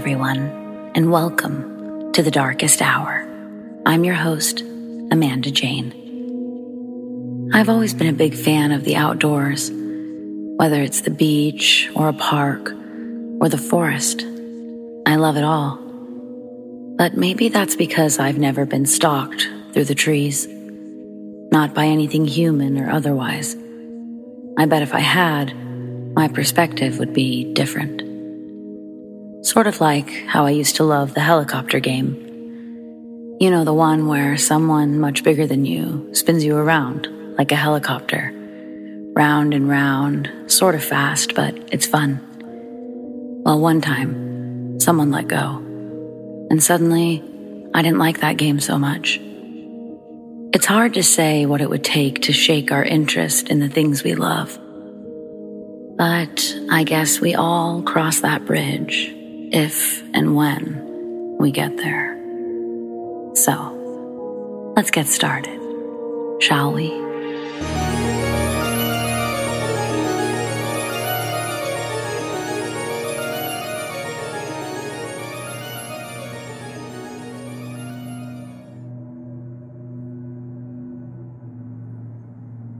everyone, and welcome to the darkest hour. I'm your host, Amanda Jane. I've always been a big fan of the outdoors, whether it's the beach or a park or the forest. I love it all. But maybe that's because I've never been stalked through the trees, not by anything human or otherwise. I bet if I had, my perspective would be different. Sort of like how I used to love the helicopter game. You know, the one where someone much bigger than you spins you around like a helicopter. Round and round, sort of fast, but it's fun. Well, one time, someone let go. And suddenly, I didn't like that game so much. It's hard to say what it would take to shake our interest in the things we love. But I guess we all cross that bridge if and when we get there. So, let's get started, shall we?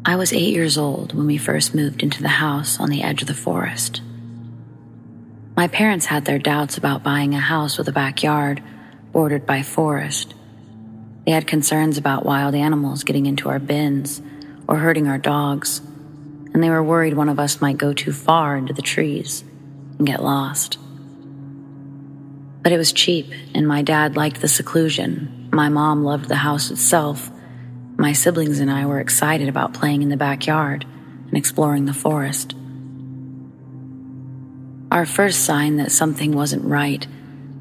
I was eight years old when we first moved into the house on the edge of the forest. My parents had their doubts about buying a house with a backyard bordered by forest. They had concerns about wild animals getting into our bins or hurting our dogs, and they were worried one of us might go too far into the trees and get lost. But it was cheap, and my dad liked the seclusion. My mom loved the house itself. My siblings and I were excited about playing in the backyard and exploring the forest. Our first sign that something wasn't right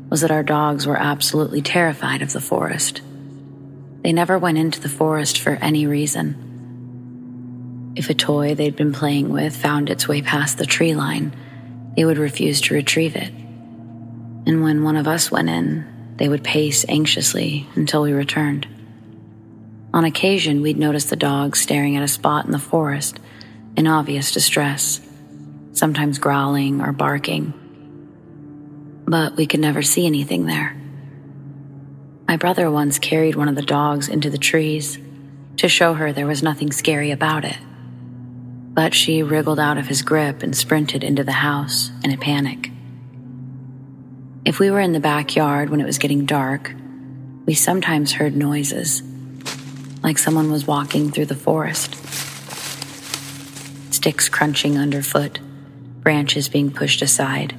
was that our dogs were absolutely terrified of the forest. They never went into the forest for any reason. If a toy they'd been playing with found its way past the tree line, they would refuse to retrieve it. And when one of us went in, they would pace anxiously until we returned. On occasion, we'd notice the dogs staring at a spot in the forest in obvious distress sometimes growling or barking. But we could never see anything there. My brother once carried one of the dogs into the trees to show her there was nothing scary about it. But she wriggled out of his grip and sprinted into the house in a panic. If we were in the backyard when it was getting dark, we sometimes heard noises, like someone was walking through the forest. Sticks crunching underfoot branches being pushed aside.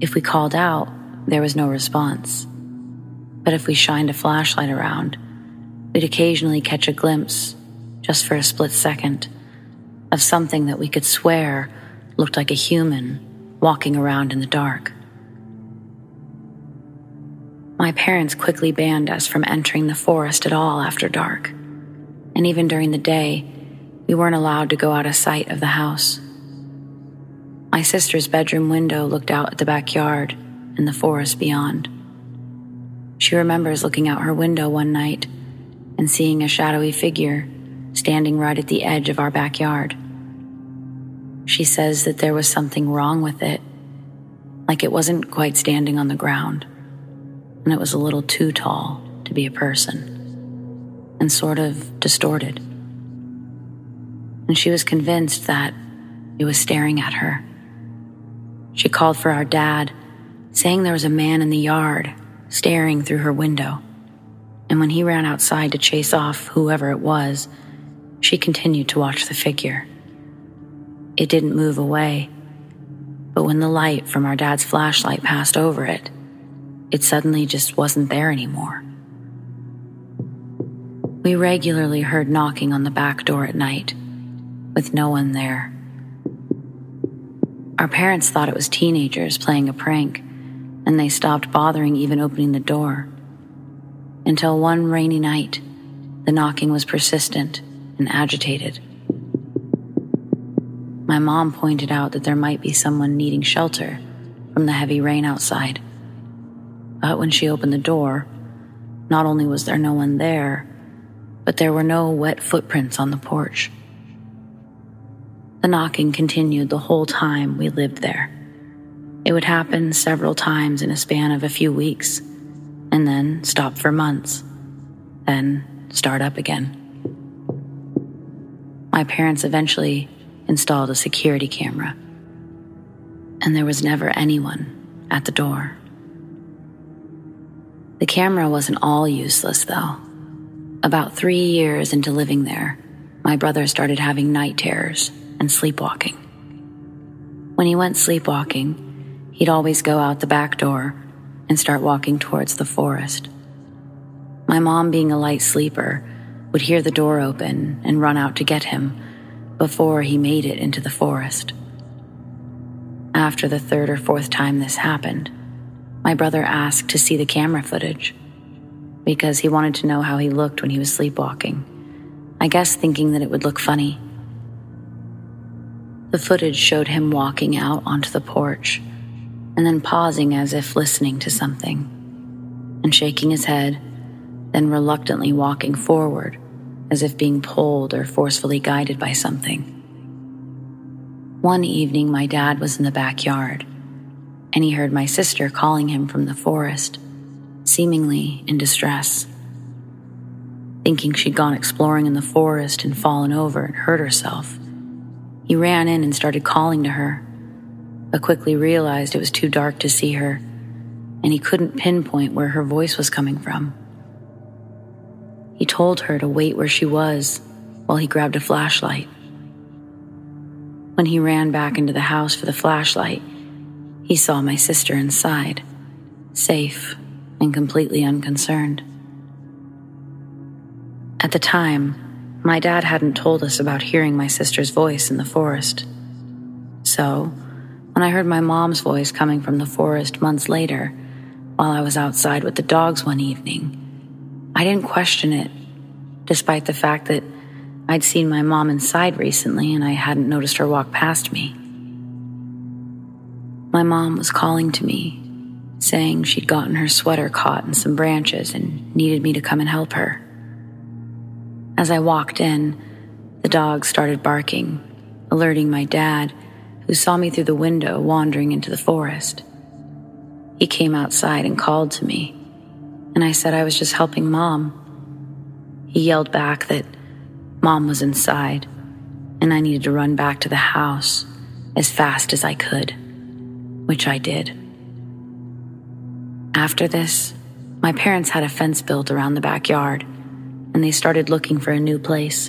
If we called out, there was no response. But if we shined a flashlight around, we'd occasionally catch a glimpse, just for a split second, of something that we could swear looked like a human walking around in the dark. My parents quickly banned us from entering the forest at all after dark, and even during the day, we weren't allowed to go out of sight of the house. My sister's bedroom window looked out at the backyard and the forest beyond. She remembers looking out her window one night and seeing a shadowy figure standing right at the edge of our backyard. She says that there was something wrong with it, like it wasn't quite standing on the ground, and it was a little too tall to be a person, and sort of distorted. And she was convinced that it was staring at her. She called for our dad, saying there was a man in the yard staring through her window. And when he ran outside to chase off whoever it was, she continued to watch the figure. It didn't move away, but when the light from our dad's flashlight passed over it, it suddenly just wasn't there anymore. We regularly heard knocking on the back door at night, with no one there. Our parents thought it was teenagers playing a prank, and they stopped bothering even opening the door. Until one rainy night, the knocking was persistent and agitated. My mom pointed out that there might be someone needing shelter from the heavy rain outside. But when she opened the door, not only was there no one there, but there were no wet footprints on the porch. The knocking continued the whole time we lived there. It would happen several times in a span of a few weeks, and then stop for months, then start up again. My parents eventually installed a security camera, and there was never anyone at the door. The camera wasn't all useless, though. About three years into living there, my brother started having night terrors and sleepwalking. When he went sleepwalking, he'd always go out the back door and start walking towards the forest. My mom, being a light sleeper, would hear the door open and run out to get him before he made it into the forest. After the third or fourth time this happened, my brother asked to see the camera footage because he wanted to know how he looked when he was sleepwalking. I guess thinking that it would look funny. The footage showed him walking out onto the porch and then pausing as if listening to something, and shaking his head, then reluctantly walking forward as if being pulled or forcefully guided by something. One evening, my dad was in the backyard, and he heard my sister calling him from the forest, seemingly in distress. Thinking she'd gone exploring in the forest and fallen over and hurt herself, he ran in and started calling to her, but quickly realized it was too dark to see her, and he couldn't pinpoint where her voice was coming from. He told her to wait where she was while he grabbed a flashlight. When he ran back into the house for the flashlight, he saw my sister inside, safe and completely unconcerned. At the time, my dad hadn't told us about hearing my sister's voice in the forest. So, when I heard my mom's voice coming from the forest months later, while I was outside with the dogs one evening, I didn't question it, despite the fact that I'd seen my mom inside recently and I hadn't noticed her walk past me. My mom was calling to me, saying she'd gotten her sweater caught in some branches and needed me to come and help her. As I walked in, the dog started barking, alerting my dad, who saw me through the window wandering into the forest. He came outside and called to me and I said I was just helping mom. He yelled back that mom was inside and I needed to run back to the house as fast as I could, which I did. After this, my parents had a fence built around the backyard and they started looking for a new place.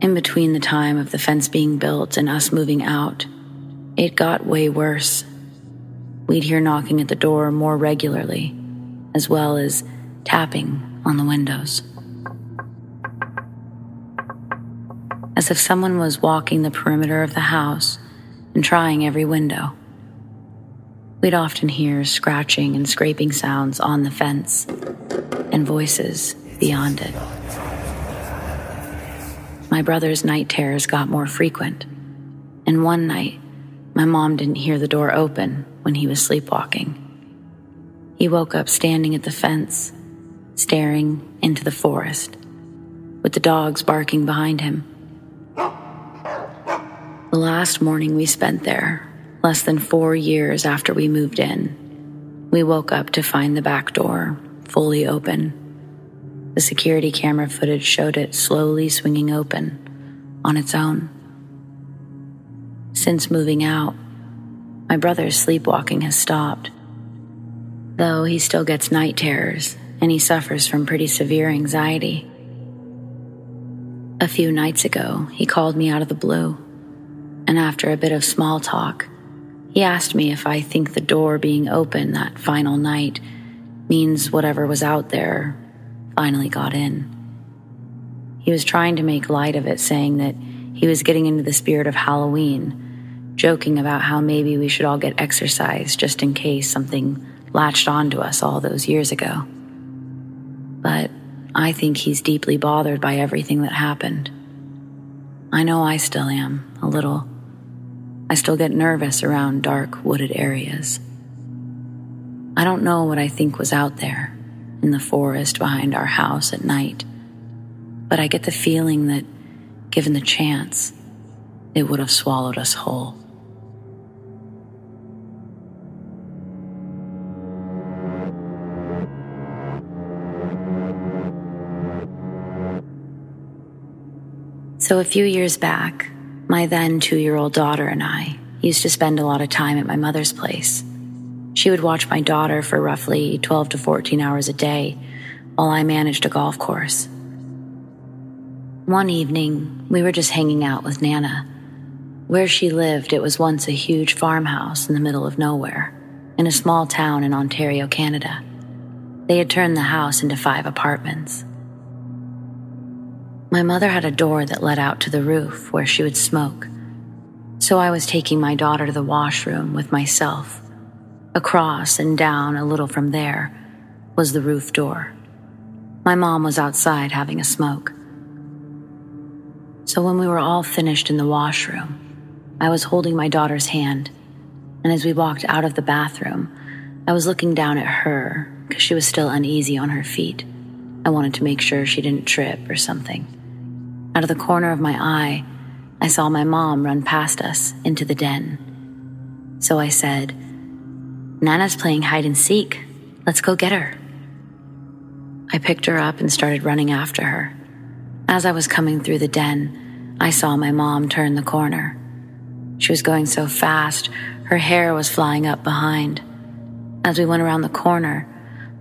In between the time of the fence being built and us moving out, it got way worse we'd hear knocking at the door more regularly, as well as tapping on the windows. As if someone was walking the perimeter of the house and trying every window. We'd often hear scratching and scraping sounds on the fence and voices beyond it. My brother's night terrors got more frequent, and one night, my mom didn't hear the door open when he was sleepwalking. He woke up standing at the fence, staring into the forest, with the dogs barking behind him. The last morning we spent there, less than four years after we moved in, we woke up to find the back door fully open. The security camera footage showed it slowly swinging open on its own. Since moving out, my brother's sleepwalking has stopped, though he still gets night terrors and he suffers from pretty severe anxiety. A few nights ago, he called me out of the blue, and after a bit of small talk, he asked me if I think the door being open that final night means whatever was out there finally got in. He was trying to make light of it, saying that he was getting into the spirit of Halloween joking about how maybe we should all get exercise just in case something latched onto us all those years ago. But I think he's deeply bothered by everything that happened. I know I still am, a little. I still get nervous around dark, wooded areas. I don't know what I think was out there in the forest behind our house at night, but I get the feeling that, given the chance, it would have swallowed us whole. So, a few years back, my then two year old daughter and I used to spend a lot of time at my mother's place. She would watch my daughter for roughly 12 to 14 hours a day while I managed a golf course. One evening, we were just hanging out with Nana. Where she lived, it was once a huge farmhouse in the middle of nowhere, in a small town in Ontario, Canada. They had turned the house into five apartments. My mother had a door that led out to the roof where she would smoke, so I was taking my daughter to the washroom with myself Across and down a little from there was the roof door. My mom was outside having a smoke. So when we were all finished in the washroom, I was holding my daughter's hand, and as we walked out of the bathroom, I was looking down at her because she was still uneasy on her feet. I wanted to make sure she didn't trip or something. Out of the corner of my eye, I saw my mom run past us into the den. So I said, Nana's playing hide and seek. Let's go get her. I picked her up and started running after her. As I was coming through the den, I saw my mom turn the corner. She was going so fast, her hair was flying up behind. As we went around the corner,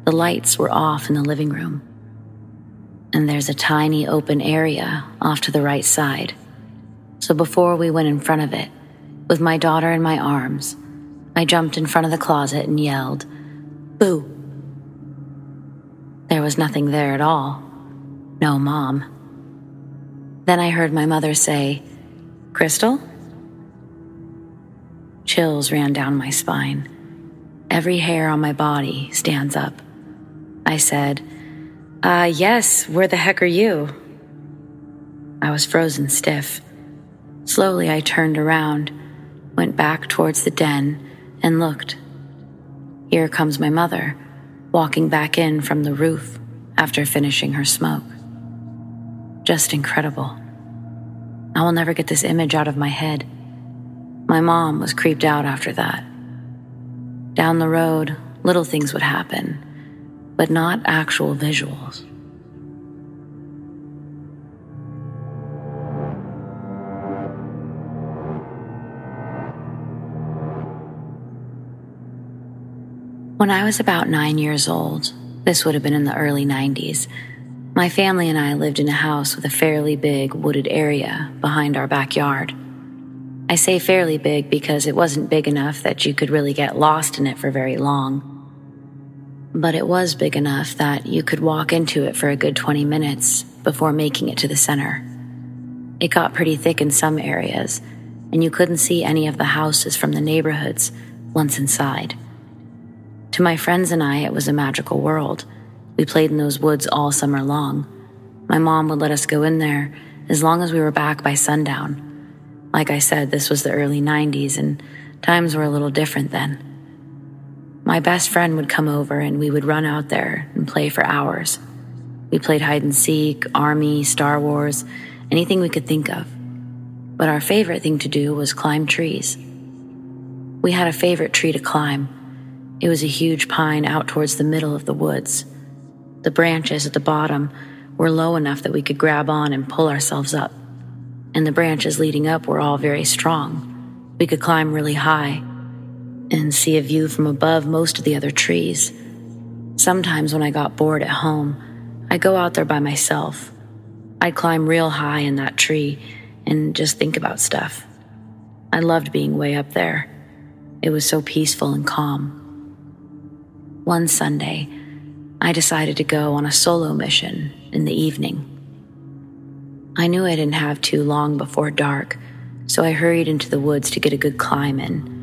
the lights were off in the living room. And there's a tiny open area off to the right side. So before we went in front of it, with my daughter in my arms, I jumped in front of the closet and yelled, Boo! There was nothing there at all. No mom. Then I heard my mother say, Crystal? Chills ran down my spine. Every hair on my body stands up. I said, Uh, yes, where the heck are you? I was frozen stiff. Slowly, I turned around, went back towards the den, and looked. Here comes my mother, walking back in from the roof after finishing her smoke. Just incredible. I will never get this image out of my head. My mom was creeped out after that. Down the road, little things would happen, but not actual visuals. When I was about nine years old, this would have been in the early 90s, my family and I lived in a house with a fairly big wooded area behind our backyard. I say fairly big because it wasn't big enough that you could really get lost in it for very long. But it was big enough that you could walk into it for a good 20 minutes before making it to the center. It got pretty thick in some areas, and you couldn't see any of the houses from the neighborhoods once inside. To my friends and I, it was a magical world. We played in those woods all summer long. My mom would let us go in there as long as we were back by sundown. Like I said, this was the early 90s and times were a little different then. My best friend would come over and we would run out there and play for hours. We played hide and seek, army, Star Wars, anything we could think of. But our favorite thing to do was climb trees. We had a favorite tree to climb it was a huge pine out towards the middle of the woods. The branches at the bottom were low enough that we could grab on and pull ourselves up, and the branches leading up were all very strong. We could climb really high and see a view from above most of the other trees. Sometimes when I got bored at home, I'd go out there by myself. I'd climb real high in that tree and just think about stuff. I loved being way up there. It was so peaceful and calm. One Sunday, I decided to go on a solo mission in the evening. I knew I didn't have too long before dark, so I hurried into the woods to get a good climb in.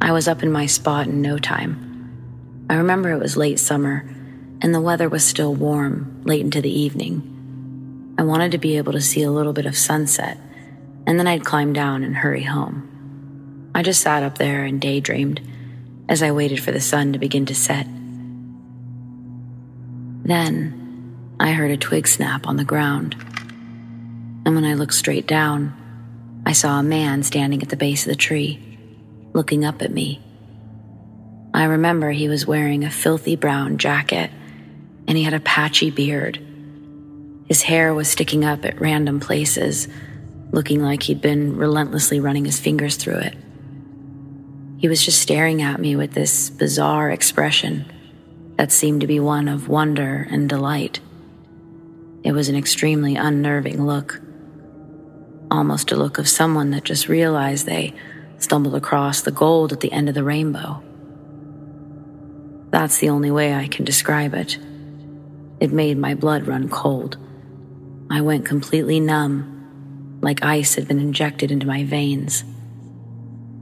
I was up in my spot in no time. I remember it was late summer, and the weather was still warm late into the evening. I wanted to be able to see a little bit of sunset, and then I'd climb down and hurry home. I just sat up there and daydreamed as I waited for the sun to begin to set. Then I heard a twig snap on the ground. And when I looked straight down, I saw a man standing at the base of the tree, looking up at me. I remember he was wearing a filthy brown jacket and he had a patchy beard. His hair was sticking up at random places, looking like he'd been relentlessly running his fingers through it. He was just staring at me with this bizarre expression that seemed to be one of wonder and delight. It was an extremely unnerving look, almost a look of someone that just realized they stumbled across the gold at the end of the rainbow. That's the only way I can describe it. It made my blood run cold. I went completely numb, like ice had been injected into my veins.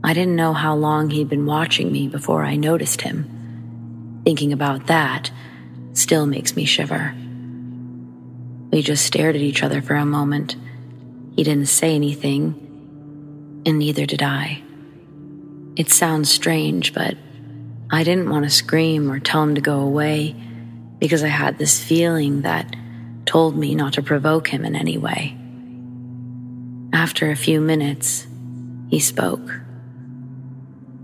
I didn't know how long he'd been watching me before I noticed him. Thinking about that still makes me shiver. We just stared at each other for a moment. He didn't say anything, and neither did I. It sounds strange, but I didn't want to scream or tell him to go away because I had this feeling that told me not to provoke him in any way. After a few minutes, he spoke.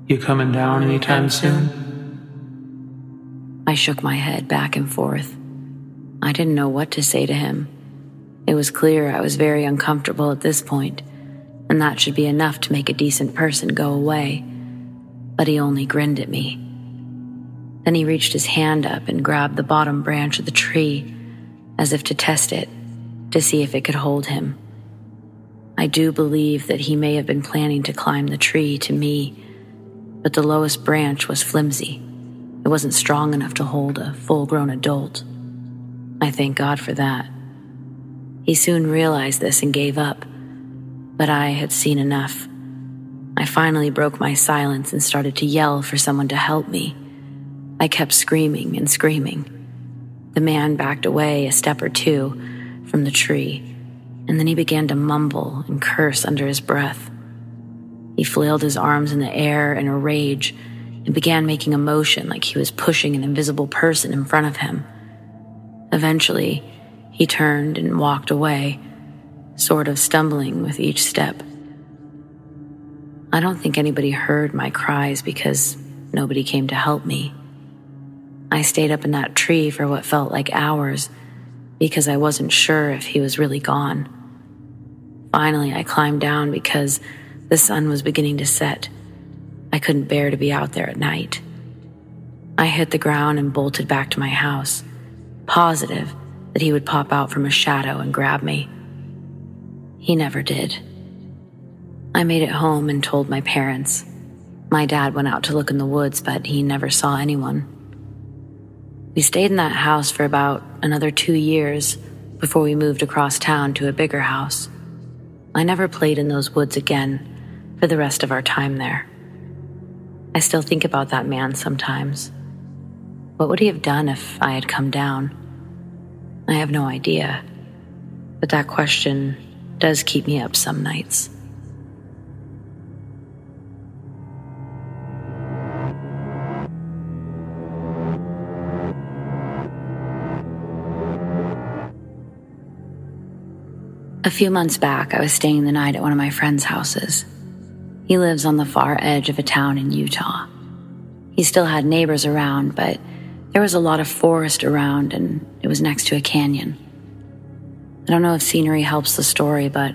You coming down anytime soon? I shook my head back and forth. I didn't know what to say to him. It was clear I was very uncomfortable at this point, and that should be enough to make a decent person go away. But he only grinned at me. Then he reached his hand up and grabbed the bottom branch of the tree, as if to test it, to see if it could hold him. I do believe that he may have been planning to climb the tree to me, but the lowest branch was flimsy. It wasn't strong enough to hold a full grown adult. I thank God for that. He soon realized this and gave up, but I had seen enough. I finally broke my silence and started to yell for someone to help me. I kept screaming and screaming. The man backed away a step or two from the tree, and then he began to mumble and curse under his breath. He flailed his arms in the air in a rage and began making a motion like he was pushing an invisible person in front of him. Eventually, he turned and walked away, sort of stumbling with each step. I don't think anybody heard my cries because nobody came to help me. I stayed up in that tree for what felt like hours because I wasn't sure if he was really gone. Finally, I climbed down because the sun was beginning to set. I couldn't bear to be out there at night. I hit the ground and bolted back to my house, positive that he would pop out from a shadow and grab me. He never did. I made it home and told my parents. My dad went out to look in the woods, but he never saw anyone. We stayed in that house for about another two years before we moved across town to a bigger house. I never played in those woods again for the rest of our time there. I still think about that man sometimes. What would he have done if I had come down? I have no idea, but that question does keep me up some nights. A few months back, I was staying the night at one of my friend's houses. He lives on the far edge of a town in Utah. He still had neighbors around, but there was a lot of forest around and it was next to a canyon. I don't know if scenery helps the story, but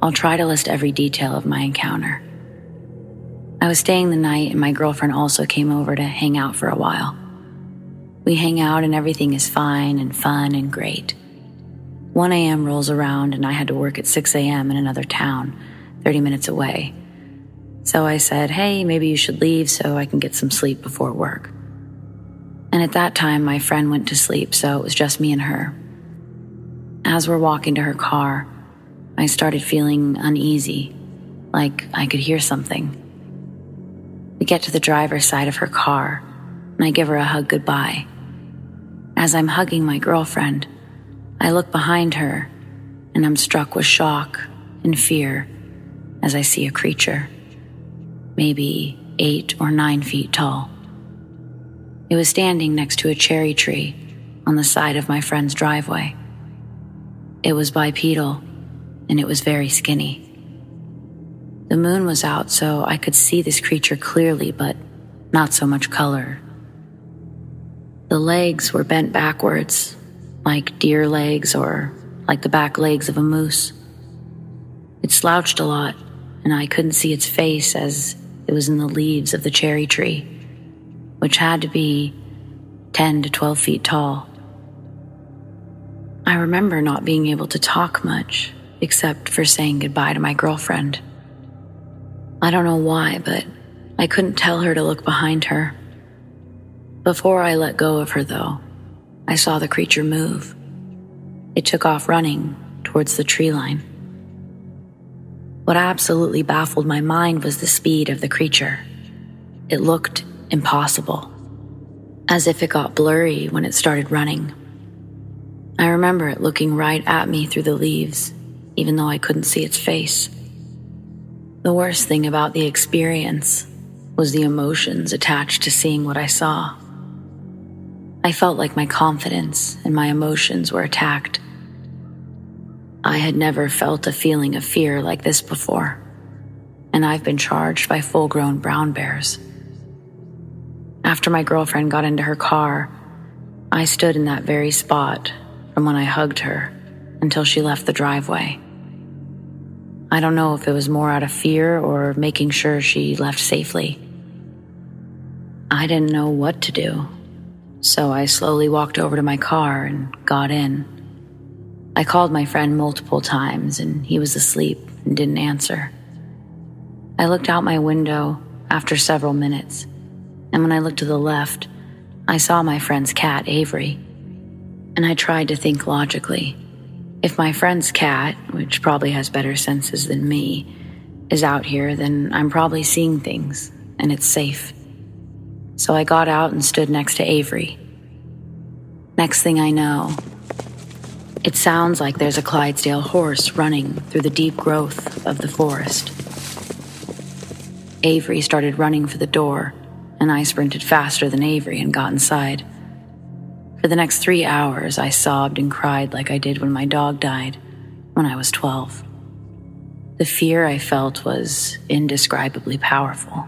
I'll try to list every detail of my encounter. I was staying the night and my girlfriend also came over to hang out for a while. We hang out and everything is fine and fun and great. 1 a.m. rolls around and I had to work at 6 a.m. in another town, 30 minutes away. So I said, hey, maybe you should leave so I can get some sleep before work. And at that time, my friend went to sleep, so it was just me and her. As we're walking to her car, I started feeling uneasy, like I could hear something. We get to the driver's side of her car, and I give her a hug goodbye. As I'm hugging my girlfriend, I look behind her and I'm struck with shock and fear as I see a creature, maybe eight or nine feet tall. It was standing next to a cherry tree on the side of my friend's driveway. It was bipedal and it was very skinny. The moon was out, so I could see this creature clearly, but not so much color. The legs were bent backwards like deer legs or like the back legs of a moose. It slouched a lot, and I couldn't see its face as it was in the leaves of the cherry tree, which had to be 10 to 12 feet tall. I remember not being able to talk much except for saying goodbye to my girlfriend. I don't know why, but I couldn't tell her to look behind her. Before I let go of her, though, I saw the creature move. It took off running towards the tree line. What absolutely baffled my mind was the speed of the creature. It looked impossible, as if it got blurry when it started running. I remember it looking right at me through the leaves, even though I couldn't see its face. The worst thing about the experience was the emotions attached to seeing what I saw. I felt like my confidence and my emotions were attacked. I had never felt a feeling of fear like this before, and I've been charged by full grown brown bears. After my girlfriend got into her car, I stood in that very spot from when I hugged her until she left the driveway. I don't know if it was more out of fear or making sure she left safely. I didn't know what to do, so I slowly walked over to my car and got in. I called my friend multiple times and he was asleep and didn't answer. I looked out my window after several minutes, and when I looked to the left, I saw my friend's cat, Avery. And I tried to think logically. If my friend's cat, which probably has better senses than me, is out here, then I'm probably seeing things, and it's safe. So I got out and stood next to Avery. Next thing I know, it sounds like there's a Clydesdale horse running through the deep growth of the forest. Avery started running for the door, and I sprinted faster than Avery and got inside. For the next three hours, I sobbed and cried like I did when my dog died when I was 12. The fear I felt was indescribably powerful.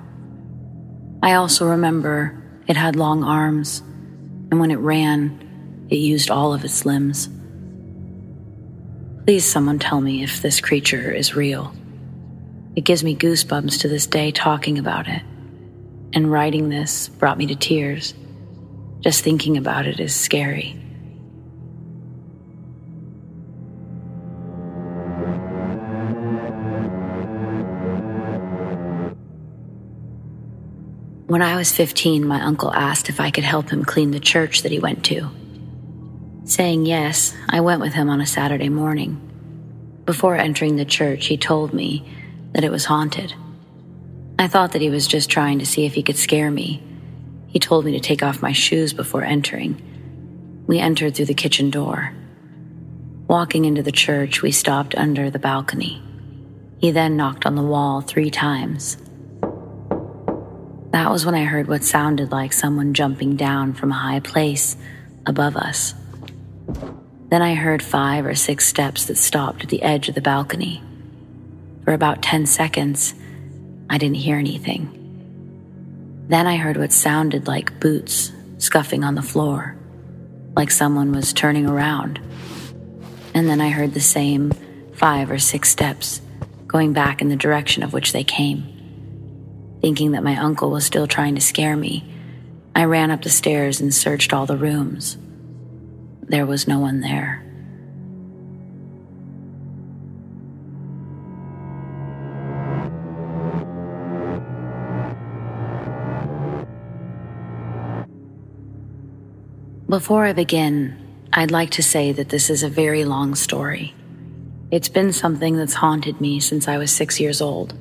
I also remember it had long arms, and when it ran, it used all of its limbs. Please, someone tell me if this creature is real. It gives me goosebumps to this day talking about it. And writing this brought me to tears. Just thinking about it is scary. When I was 15, my uncle asked if I could help him clean the church that he went to. Saying yes, I went with him on a Saturday morning. Before entering the church, he told me that it was haunted. I thought that he was just trying to see if he could scare me. He told me to take off my shoes before entering. We entered through the kitchen door. Walking into the church, we stopped under the balcony. He then knocked on the wall three times. That was when I heard what sounded like someone jumping down from a high place above us. Then I heard five or six steps that stopped at the edge of the balcony. For about 10 seconds, I didn't hear anything. Then I heard what sounded like boots scuffing on the floor, like someone was turning around. And then I heard the same five or six steps going back in the direction of which they came. Thinking that my uncle was still trying to scare me, I ran up the stairs and searched all the rooms there was no one there. Before I begin, I'd like to say that this is a very long story. It's been something that's haunted me since I was six years old,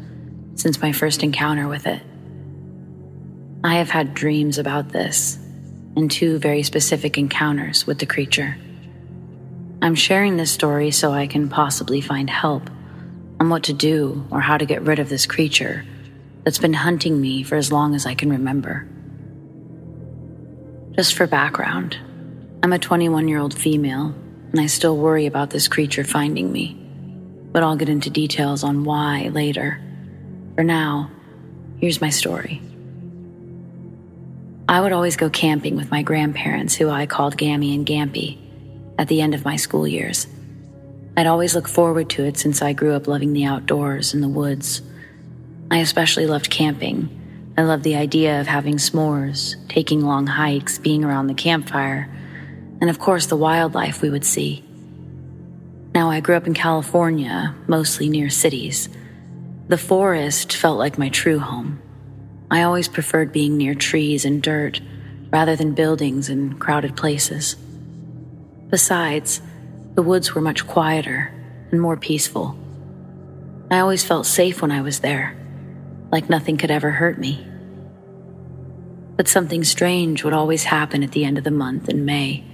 since my first encounter with it. I have had dreams about this and two very specific encounters with the creature. I'm sharing this story so I can possibly find help on what to do or how to get rid of this creature that's been hunting me for as long as I can remember. Just for background, I'm a 21 year old female and I still worry about this creature finding me, but I'll get into details on why later. For now, here's my story. I would always go camping with my grandparents, who I called Gammy and Gampy, at the end of my school years. I'd always look forward to it since I grew up loving the outdoors and the woods. I especially loved camping. I loved the idea of having s'mores, taking long hikes, being around the campfire, and of course the wildlife we would see. Now, I grew up in California, mostly near cities. The forest felt like my true home. I always preferred being near trees and dirt rather than buildings and crowded places. Besides, the woods were much quieter and more peaceful. I always felt safe when I was there, like nothing could ever hurt me. But something strange would always happen at the end of the month in May.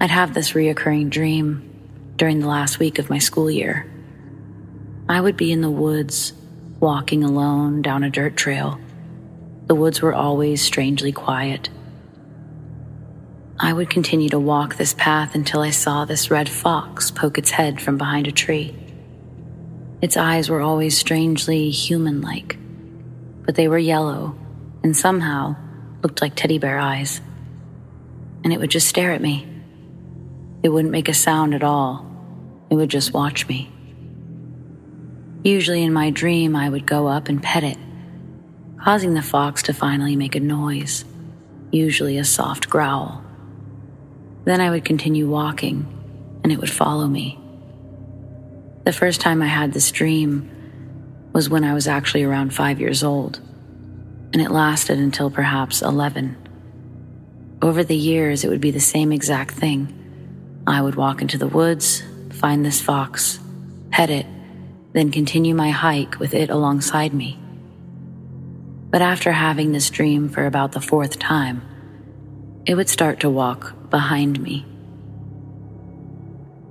I'd have this reoccurring dream during the last week of my school year. I would be in the woods, walking alone down a dirt trail. The woods were always strangely quiet. I would continue to walk this path until I saw this red fox poke its head from behind a tree. Its eyes were always strangely human like, but they were yellow and somehow looked like teddy bear eyes. And it would just stare at me. It wouldn't make a sound at all, it would just watch me. Usually in my dream, I would go up and pet it, causing the fox to finally make a noise, usually a soft growl. Then I would continue walking, and it would follow me. The first time I had this dream was when I was actually around five years old, and it lasted until perhaps 11. Over the years, it would be the same exact thing I would walk into the woods, find this fox, pet it, then continue my hike with it alongside me. But after having this dream for about the fourth time, it would start to walk behind me.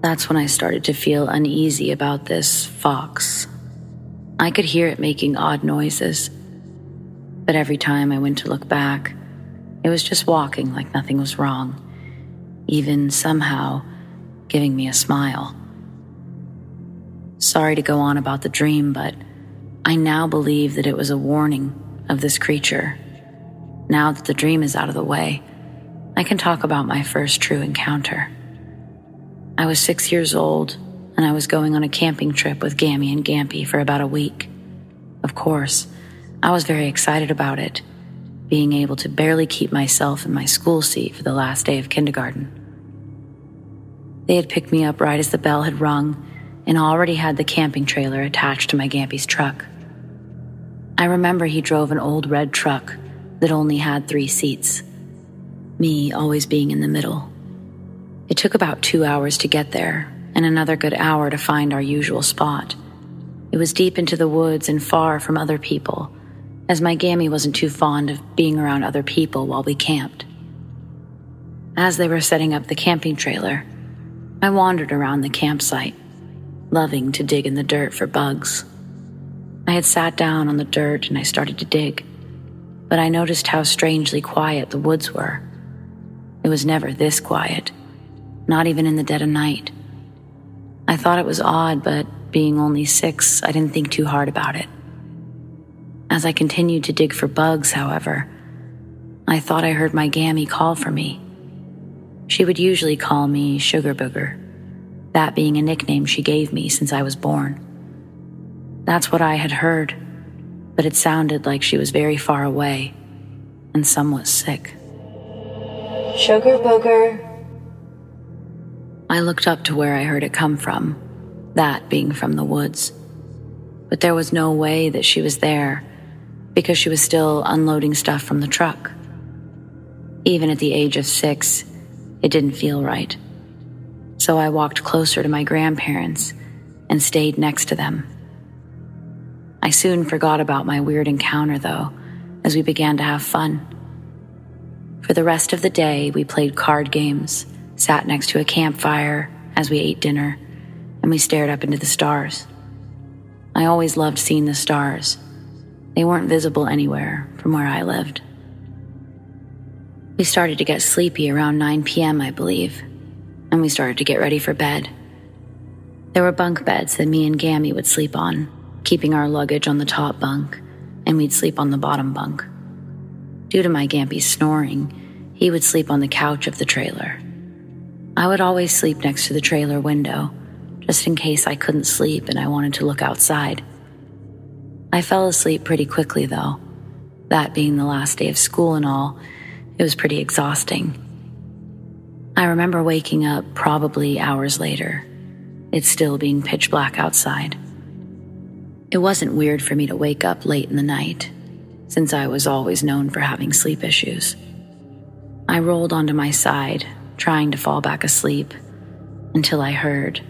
That's when I started to feel uneasy about this fox. I could hear it making odd noises, but every time I went to look back, it was just walking like nothing was wrong even somehow giving me a smile. Sorry to go on about the dream, but I now believe that it was a warning of this creature. Now that the dream is out of the way, I can talk about my first true encounter. I was six years old, and I was going on a camping trip with Gammy and Gampy for about a week. Of course, I was very excited about it being able to barely keep myself in my school seat for the last day of kindergarten. They had picked me up right as the bell had rung and already had the camping trailer attached to my Gampy's truck. I remember he drove an old red truck that only had three seats, me always being in the middle. It took about two hours to get there and another good hour to find our usual spot. It was deep into the woods and far from other people as my Gammy wasn't too fond of being around other people while we camped. As they were setting up the camping trailer, I wandered around the campsite, loving to dig in the dirt for bugs. I had sat down on the dirt and I started to dig, but I noticed how strangely quiet the woods were. It was never this quiet, not even in the dead of night. I thought it was odd, but being only six, I didn't think too hard about it. As I continued to dig for bugs, however, I thought I heard my Gammy call for me. She would usually call me Sugar Booger, that being a nickname she gave me since I was born. That's what I had heard, but it sounded like she was very far away and somewhat sick. Sugar Booger. I looked up to where I heard it come from, that being from the woods. But there was no way that she was there because she was still unloading stuff from the truck. Even at the age of six, it didn't feel right. So I walked closer to my grandparents and stayed next to them. I soon forgot about my weird encounter, though, as we began to have fun. For the rest of the day, we played card games, sat next to a campfire as we ate dinner, and we stared up into the stars. I always loved seeing the stars they weren't visible anywhere from where I lived. We started to get sleepy around 9 p.m., I believe, and we started to get ready for bed. There were bunk beds that me and Gammy would sleep on, keeping our luggage on the top bunk, and we'd sleep on the bottom bunk. Due to my Gampy's snoring, he would sleep on the couch of the trailer. I would always sleep next to the trailer window, just in case I couldn't sleep and I wanted to look outside. I fell asleep pretty quickly, though. That being the last day of school and all, it was pretty exhausting. I remember waking up probably hours later, It's still being pitch black outside. It wasn't weird for me to wake up late in the night, since I was always known for having sleep issues. I rolled onto my side, trying to fall back asleep, until I heard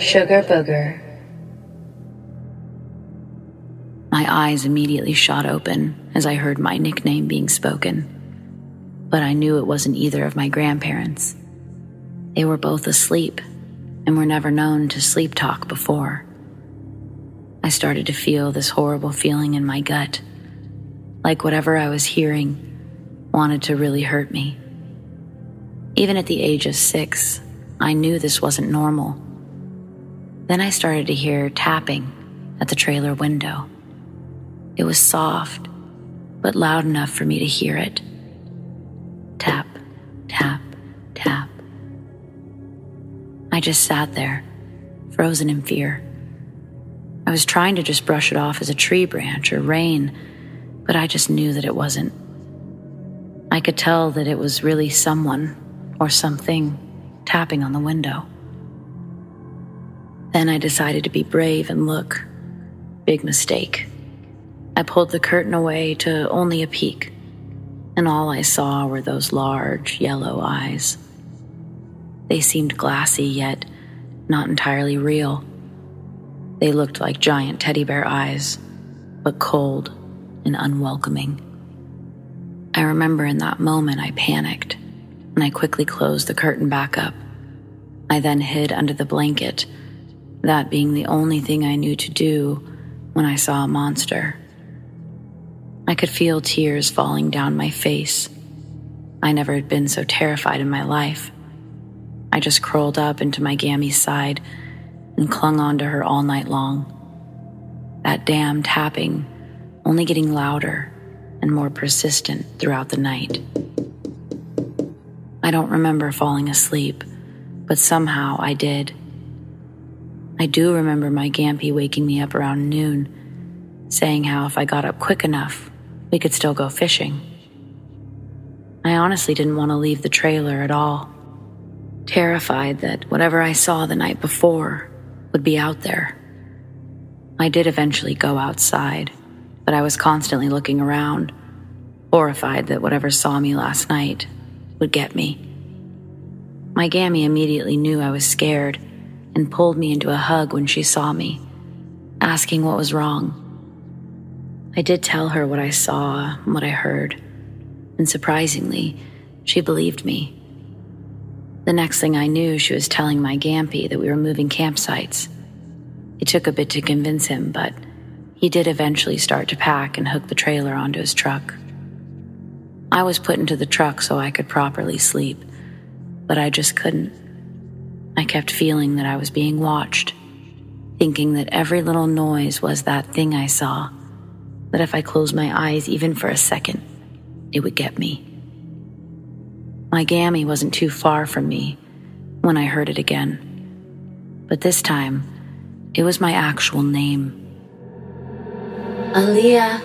Sugar Booger. My eyes immediately shot open as I heard my nickname being spoken, but I knew it wasn't either of my grandparents. They were both asleep and were never known to sleep talk before. I started to feel this horrible feeling in my gut, like whatever I was hearing wanted to really hurt me. Even at the age of six, I knew this wasn't normal. Then I started to hear tapping at the trailer window. It was soft, but loud enough for me to hear it. Tap, tap, tap. I just sat there, frozen in fear. I was trying to just brush it off as a tree branch or rain, but I just knew that it wasn't. I could tell that it was really someone or something tapping on the window. Then I decided to be brave and look. Big mistake. I pulled the curtain away to only a peek, and all I saw were those large yellow eyes. They seemed glassy, yet not entirely real. They looked like giant teddy bear eyes, but cold and unwelcoming. I remember in that moment I panicked, and I quickly closed the curtain back up. I then hid under the blanket, that being the only thing I knew to do when I saw a monster. I could feel tears falling down my face. I never had been so terrified in my life. I just curled up into my Gammy's side and clung onto her all night long. That damn tapping only getting louder and more persistent throughout the night. I don't remember falling asleep, but somehow I did. I do remember my Gampy waking me up around noon, saying how if I got up quick enough, we could still go fishing. I honestly didn't want to leave the trailer at all, terrified that whatever I saw the night before would be out there. I did eventually go outside, but I was constantly looking around, horrified that whatever saw me last night would get me. My Gammy immediately knew I was scared and pulled me into a hug when she saw me, asking what was wrong. I did tell her what I saw and what I heard, and surprisingly, she believed me. The next thing I knew, she was telling my Gampy that we were moving campsites. It took a bit to convince him, but he did eventually start to pack and hook the trailer onto his truck. I was put into the truck so I could properly sleep, but I just couldn't. I kept feeling that I was being watched, thinking that every little noise was that thing I saw that if I closed my eyes even for a second, it would get me. My gammy wasn't too far from me when I heard it again, but this time it was my actual name. Aaliyah.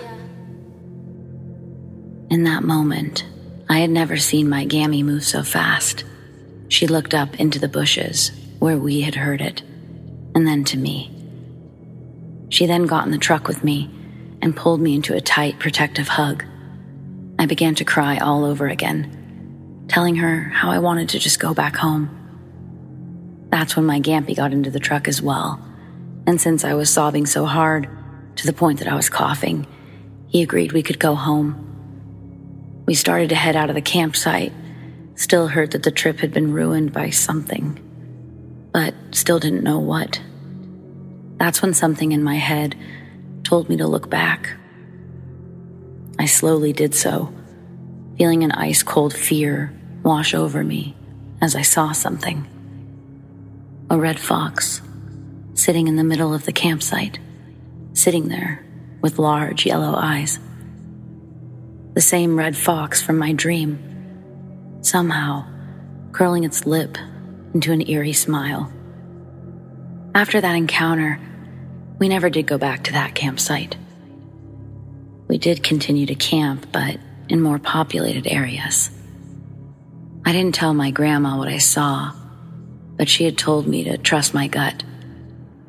In that moment, I had never seen my gammy move so fast. She looked up into the bushes where we had heard it, and then to me. She then got in the truck with me and pulled me into a tight, protective hug. I began to cry all over again, telling her how I wanted to just go back home. That's when my Gampy got into the truck as well, and since I was sobbing so hard, to the point that I was coughing, he agreed we could go home. We started to head out of the campsite, still hurt that the trip had been ruined by something, but still didn't know what. That's when something in my head told me to look back. I slowly did so, feeling an ice cold fear wash over me as I saw something. A red fox sitting in the middle of the campsite, sitting there with large yellow eyes. The same red fox from my dream, somehow curling its lip into an eerie smile, After that encounter, we never did go back to that campsite. We did continue to camp, but in more populated areas. I didn't tell my grandma what I saw, but she had told me to trust my gut.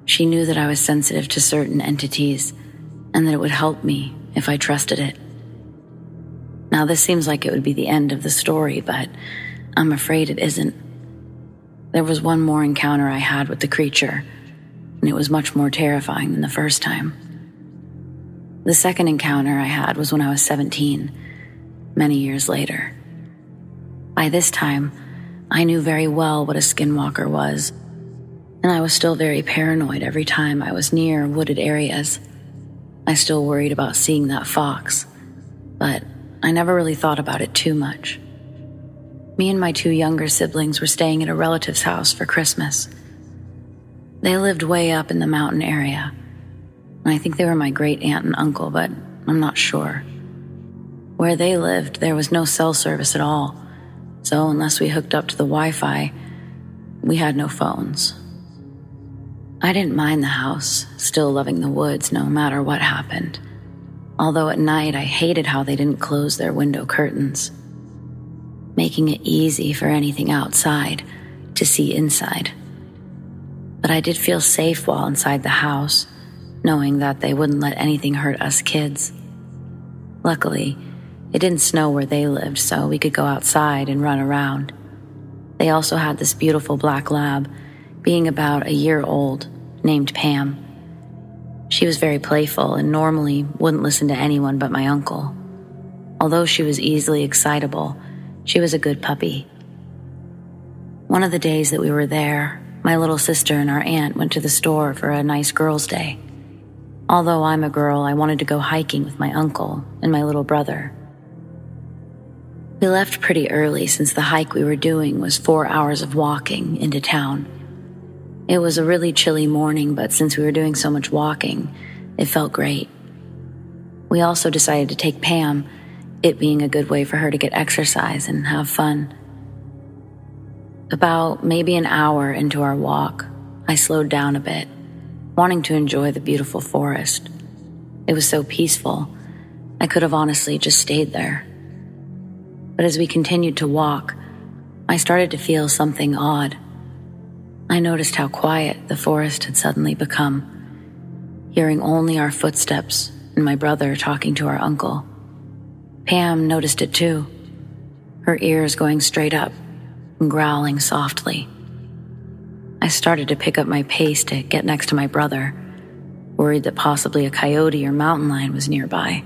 She knew that I was sensitive to certain entities and that it would help me if I trusted it. Now, this seems like it would be the end of the story, but I'm afraid it isn't. There was one more encounter I had with the creature and it was much more terrifying than the first time. The second encounter I had was when I was 17, many years later. By this time, I knew very well what a skinwalker was, and I was still very paranoid every time I was near wooded areas. I still worried about seeing that fox, but I never really thought about it too much. Me and my two younger siblings were staying at a relative's house for Christmas. They lived way up in the mountain area. I think they were my great aunt and uncle, but I'm not sure. Where they lived, there was no cell service at all. So, unless we hooked up to the Wi Fi, we had no phones. I didn't mind the house, still loving the woods no matter what happened. Although at night I hated how they didn't close their window curtains, making it easy for anything outside to see inside but I did feel safe while inside the house, knowing that they wouldn't let anything hurt us kids. Luckily, it didn't snow where they lived, so we could go outside and run around. They also had this beautiful black lab, being about a year old, named Pam. She was very playful and normally wouldn't listen to anyone but my uncle. Although she was easily excitable, she was a good puppy. One of the days that we were there, my little sister and our aunt went to the store for a nice girls' day. Although I'm a girl, I wanted to go hiking with my uncle and my little brother. We left pretty early since the hike we were doing was four hours of walking into town. It was a really chilly morning, but since we were doing so much walking, it felt great. We also decided to take Pam, it being a good way for her to get exercise and have fun. About maybe an hour into our walk, I slowed down a bit, wanting to enjoy the beautiful forest. It was so peaceful, I could have honestly just stayed there. But as we continued to walk, I started to feel something odd. I noticed how quiet the forest had suddenly become, hearing only our footsteps and my brother talking to our uncle. Pam noticed it too, her ears going straight up growling softly. I started to pick up my pace to get next to my brother, worried that possibly a coyote or mountain lion was nearby.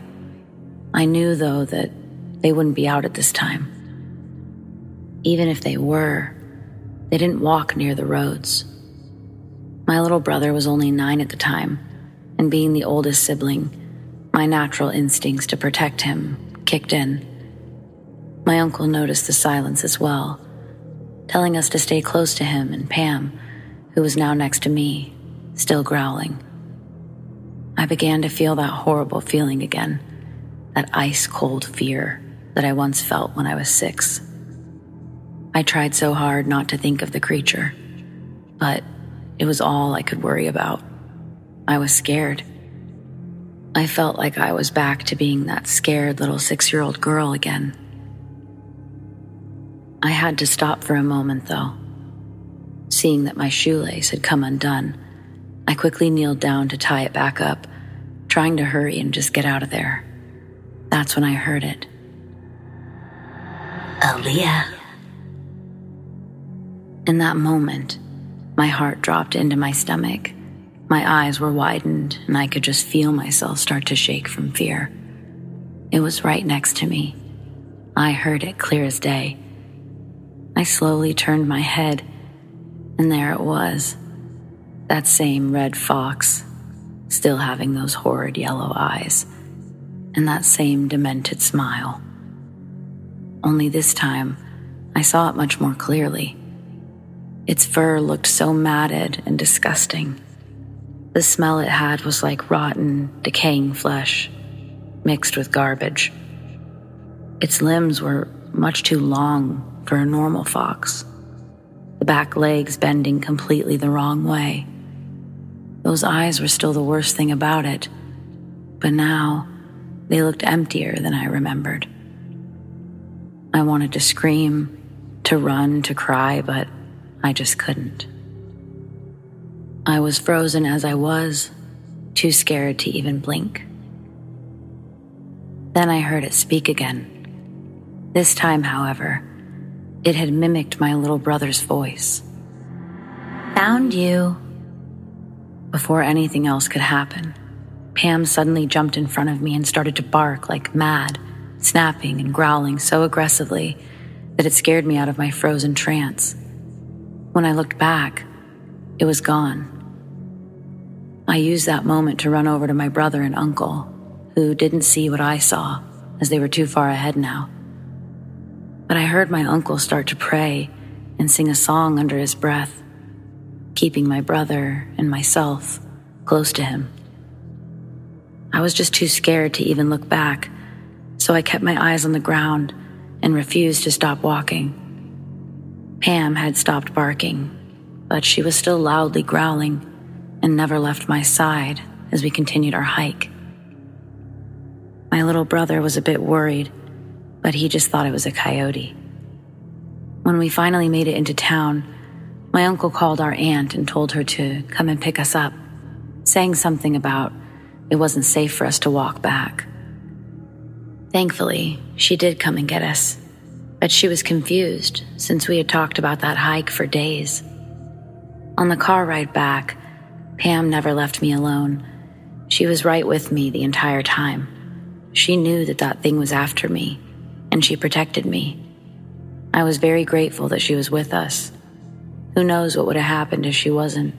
I knew, though, that they wouldn't be out at this time. Even if they were, they didn't walk near the roads. My little brother was only nine at the time, and being the oldest sibling, my natural instincts to protect him kicked in. My uncle noticed the silence as well telling us to stay close to him and Pam, who was now next to me, still growling. I began to feel that horrible feeling again, that ice cold fear that I once felt when I was six. I tried so hard not to think of the creature, but it was all I could worry about. I was scared. I felt like I was back to being that scared little six year old girl again. I had to stop for a moment, though. Seeing that my shoelace had come undone, I quickly kneeled down to tie it back up, trying to hurry and just get out of there. That's when I heard it. Aaliyah. In that moment, my heart dropped into my stomach. My eyes were widened, and I could just feel myself start to shake from fear. It was right next to me. I heard it clear as day I slowly turned my head, and there it was that same red fox, still having those horrid yellow eyes, and that same demented smile. Only this time, I saw it much more clearly. Its fur looked so matted and disgusting. The smell it had was like rotten, decaying flesh, mixed with garbage. Its limbs were much too long for a normal fox, the back legs bending completely the wrong way, Those eyes were still the worst thing about it, but now they looked emptier than I remembered. I wanted to scream, to run, to cry, but I just couldn't. I was frozen as I was, too scared to even blink. Then I heard it speak again. This time, however, it had mimicked my little brother's voice. Found you. Before anything else could happen, Pam suddenly jumped in front of me and started to bark like mad, snapping and growling so aggressively that it scared me out of my frozen trance. When I looked back, it was gone. I used that moment to run over to my brother and uncle, who didn't see what I saw, as they were too far ahead now. But I heard my uncle start to pray and sing a song under his breath, keeping my brother and myself close to him. I was just too scared to even look back, so I kept my eyes on the ground and refused to stop walking. Pam had stopped barking, but she was still loudly growling and never left my side as we continued our hike. My little brother was a bit worried, but he just thought it was a coyote. When we finally made it into town, my uncle called our aunt and told her to come and pick us up, saying something about it wasn't safe for us to walk back. Thankfully, she did come and get us, but she was confused since we had talked about that hike for days. On the car ride back, Pam never left me alone. She was right with me the entire time. She knew that that thing was after me, and she protected me. I was very grateful that she was with us. Who knows what would have happened if she wasn't?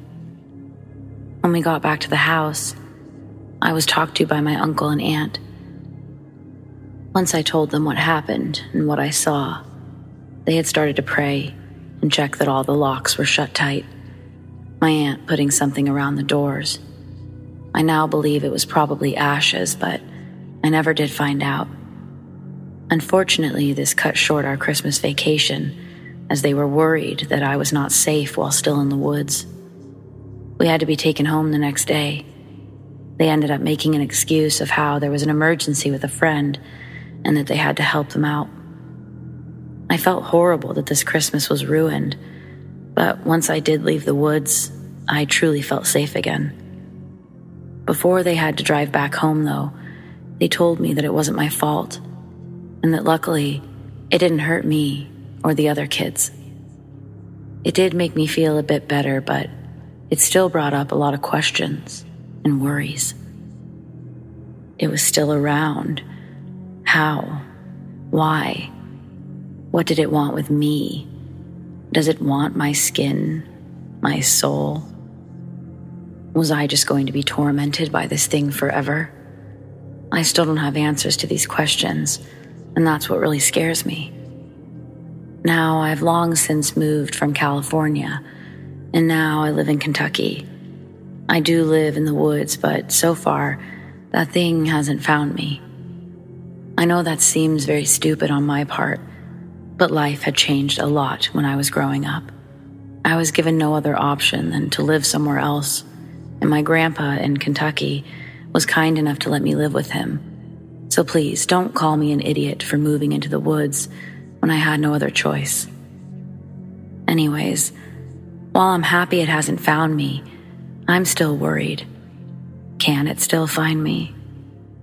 When we got back to the house, I was talked to by my uncle and aunt. Once I told them what happened and what I saw, they had started to pray and check that all the locks were shut tight. My aunt putting something around the doors. I now believe it was probably ashes, but I never did find out. Unfortunately, this cut short our Christmas vacation, as they were worried that I was not safe while still in the woods. We had to be taken home the next day they ended up making an excuse of how there was an emergency with a friend and that they had to help them out. I felt horrible that this Christmas was ruined, but once I did leave the woods, I truly felt safe again. Before they had to drive back home, though, they told me that it wasn't my fault, and that luckily it didn't hurt me or the other kids. It did make me feel a bit better, but it still brought up a lot of questions and worries. It was still around. How? Why? What did it want with me? Does it want my skin, my soul? Was I just going to be tormented by this thing forever? I still don't have answers to these questions, and that's what really scares me. Now, I've long since moved from California, and now I live in Kentucky. I do live in the woods, but so far, that thing hasn't found me. I know that seems very stupid on my part, but life had changed a lot when I was growing up. I was given no other option than to live somewhere else, and my grandpa in Kentucky was kind enough to let me live with him. So please don't call me an idiot for moving into the woods when I had no other choice. Anyways, while I'm happy it hasn't found me, I'm still worried. Can it still find me?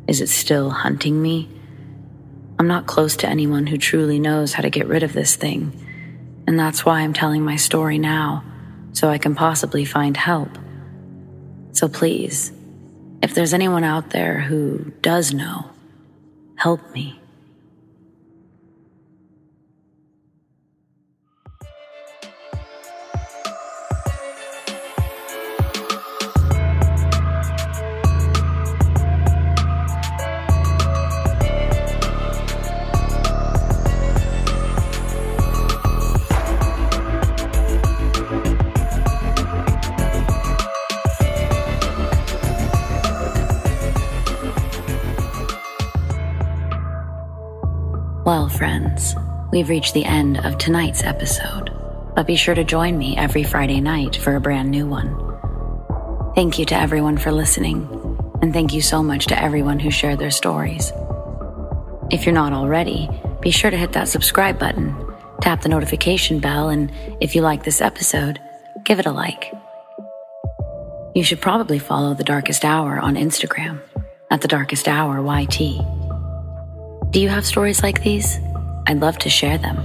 Is it still hunting me? I'm not close to anyone who truly knows how to get rid of this thing, and that's why I'm telling my story now, so I can possibly find help. So please, if there's anyone out there who does know, help me. Friends, we've reached the end of tonight's episode, but be sure to join me every Friday night for a brand new one. Thank you to everyone for listening, and thank you so much to everyone who shared their stories. If you're not already, be sure to hit that subscribe button, tap the notification bell, and if you like this episode, give it a like. You should probably follow The Darkest Hour on Instagram at The Darkest Hour YT. Do you have stories like these? I'd love to share them.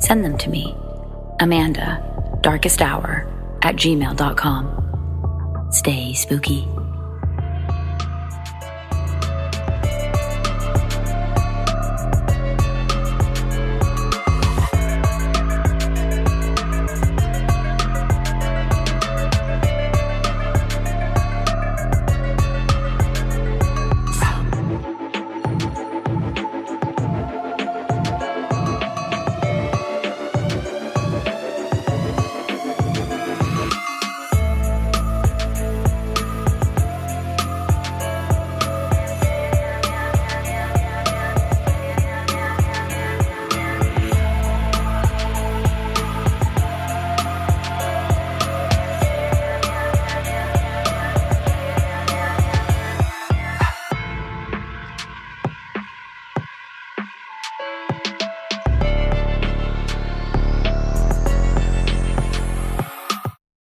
Send them to me. Amanda, darkest hour at gmail.com. Stay spooky.